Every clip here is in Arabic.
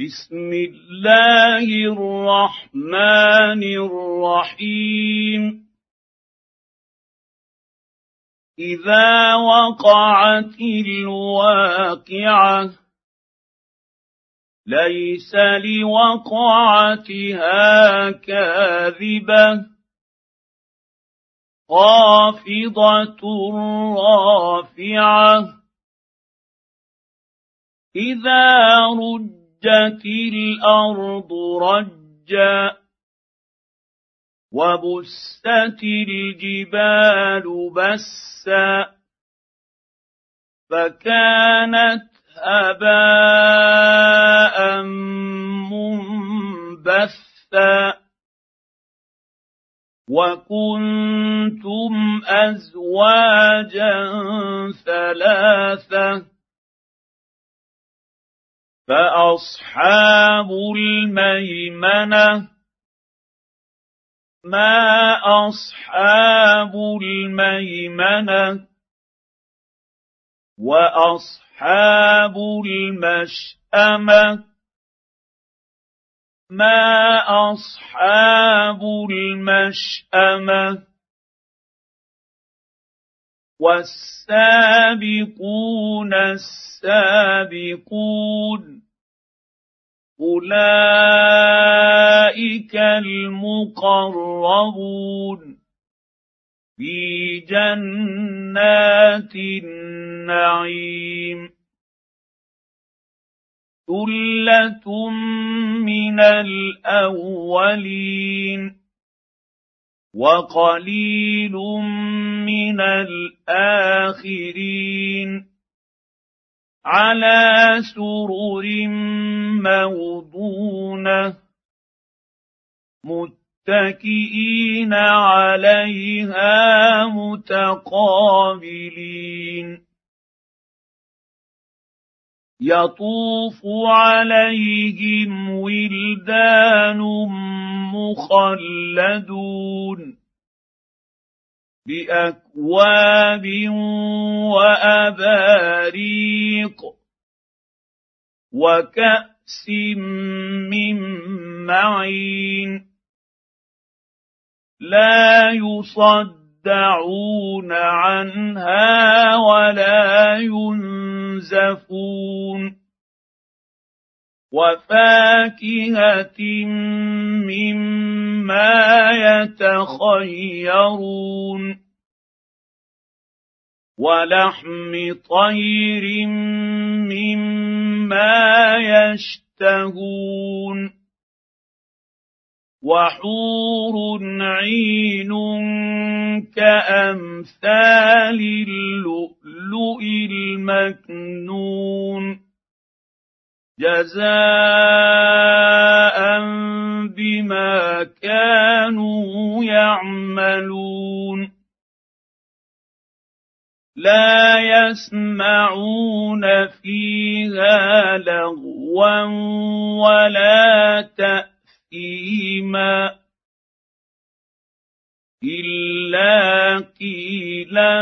بسم الله الرحمن الرحيم. إذا وقعت الواقعة ليس لوقعتها كاذبة. خافضة رافعة. إذا رجت الأرض رجا وبست الجبال بسا فكانت هباء منبثا وكنتم ازواجا ثلاثة فاصحاب الميمنه ما اصحاب الميمنه واصحاب المشامه ما اصحاب المشامه والسابقون السابقون أولئك المقربون في جنات النعيم ثلة من الأولين وقليل من الآخرين على سرر موضونة متكئين عليها متقابلين يطوف عليهم ولدان مخلدون باكواب واباريق وكاس من معين لا يصدعون عنها ولا ينزفون وفاكهه مما يتخيرون ولحم طير مما يشتهون وحور عين كامثال جزاء بما كانوا يعملون. لا يسمعون فيها لغوا ولا تاثيما إلا قيلا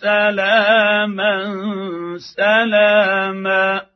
سلاما سلاما.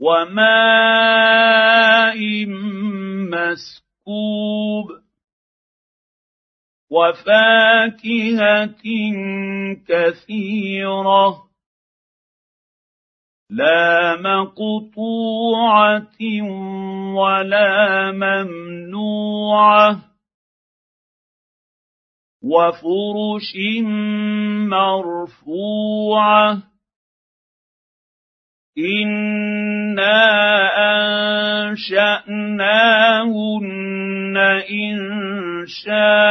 وماء مسكوب وفاكهة كثيرة لا مقطوعة ولا ممنوعة وفرش مرفوعة أنا انشاناهن انشاء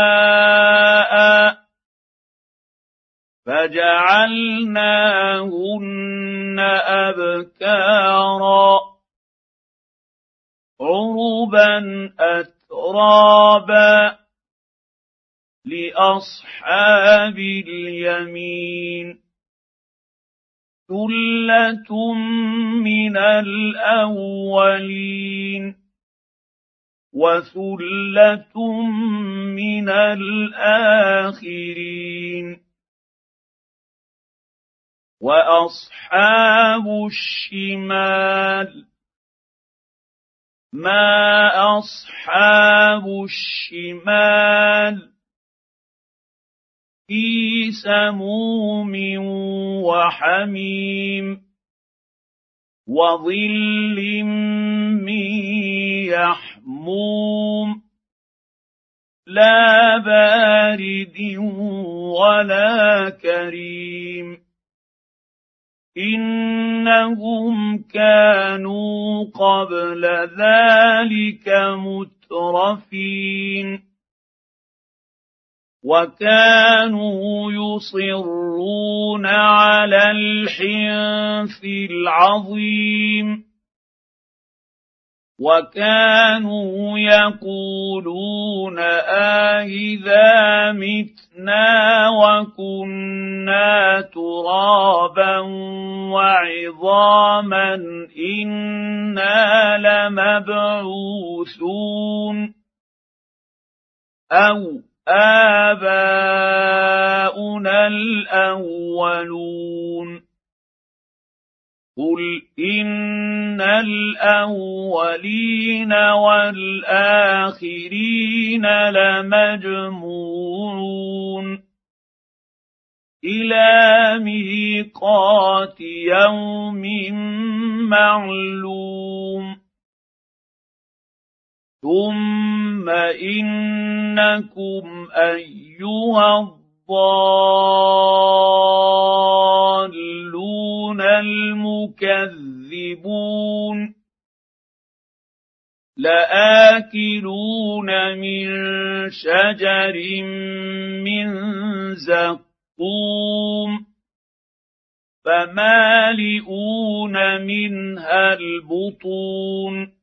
فجعلناهن ابكارا عربا اترابا لاصحاب اليمين ثله من الاولين وثله من الاخرين واصحاب الشمال ما اصحاب الشمال في سموم وحميم وظل من يحموم لا بارد ولا كريم إنهم كانوا قبل ذلك مترفين وكانوا يصرون على الحنث العظيم. وكانوا يقولون آئذا متنا وكنا ترابا وعظاما إنا لمبعوثون. أو آباؤنا الأولون. قل إن الأولين والآخرين لمجموعون. إلى ميقات يوم معلوم. ثم انكم ايها الضالون المكذبون لاكلون من شجر من زقوم فمالئون منها البطون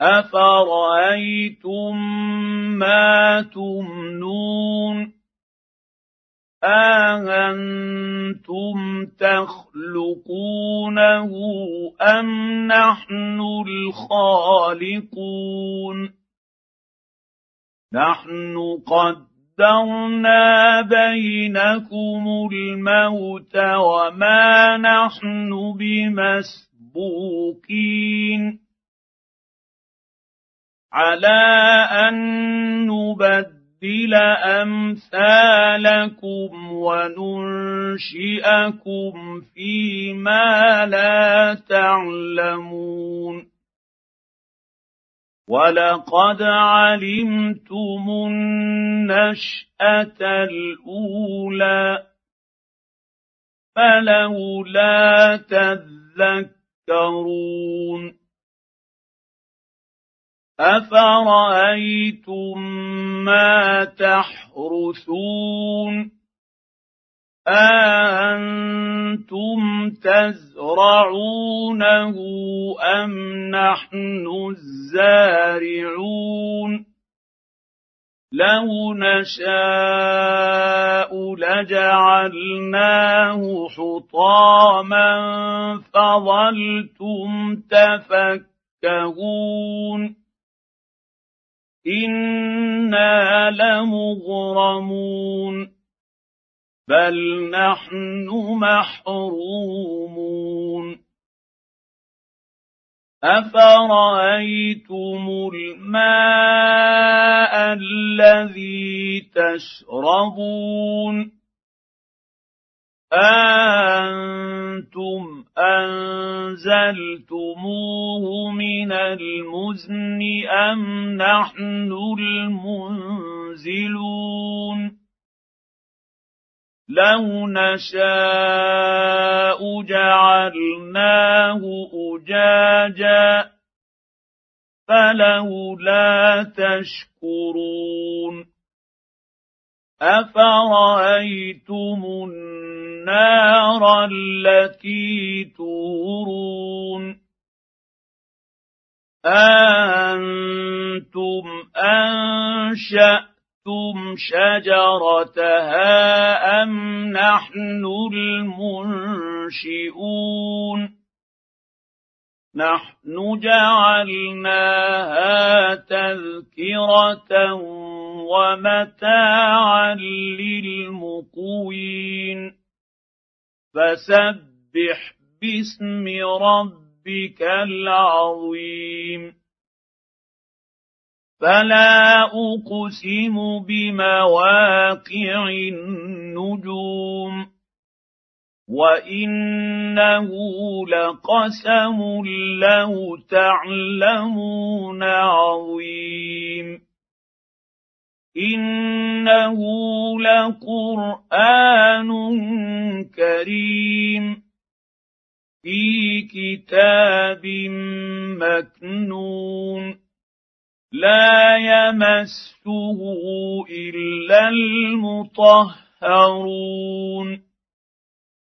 افرايتم ما تمنون اانتم تخلقونه ام نحن الخالقون نحن قدرنا بينكم الموت وما نحن بمسبوقين على أن نبدل أمثالكم وننشئكم فيما لا تعلمون. ولقد علمتم النشأة الأولى فلولا تذكرون. افرايتم ما تحرثون اانتم تزرعونه ام نحن الزارعون لو نشاء لجعلناه حطاما فظلتم تفكهون أنا لمغرمون بل نحن محرومون افرايتم الماء الذي تشربون أنتم أن انزلتموه من المزن ام نحن المنزلون لو نشاء جعلناه اجاجا فلولا تشكرون النار التي تورون. أنتم انشاتم شجرتها ام نحن المنشئون؟ نحن جعلناها تذكره ومتاعا للمقوين. فسبح باسم ربك العظيم. فلا أقسم بمواقع النجوم وإنه لقسم لو تعلمون عظيم. انه لقران كريم في كتاب مكنون لا يمسه الا المطهرون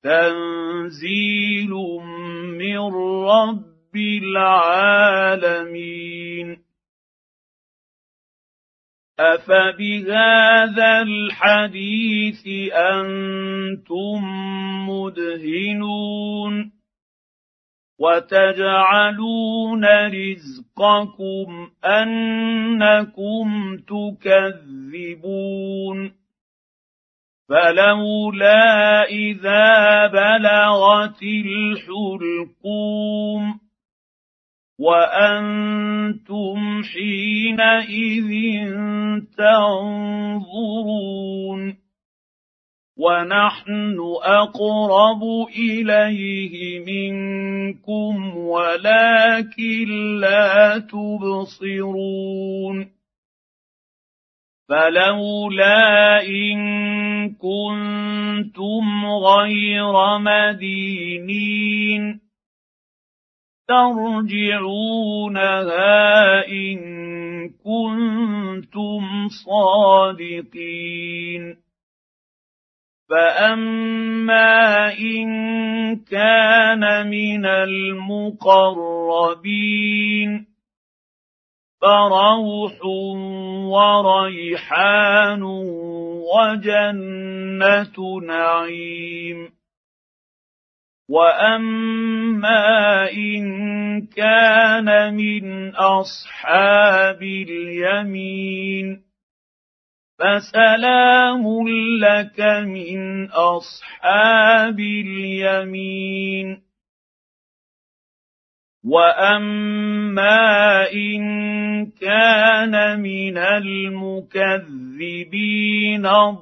تنزيل من رب العالمين افبهذا الحديث أنتم مدهنون وتجعلون رزقكم انكم تكذبون فلولا اذا بلغت الحلقوم وأنتم حينئذ تنظرون ونحن أقرب إليه منكم ولكن لا تبصرون فلولا إن كنتم غير مدينين ترجعونها إن كنتم صادقين. فأما إن كان من المقربين فروح وريحان وجنة نعيم. وأما إن كان من أصحاب اليمين. فسلام لك من أصحاب اليمين. وأما إن كان من المكذبين الضالين.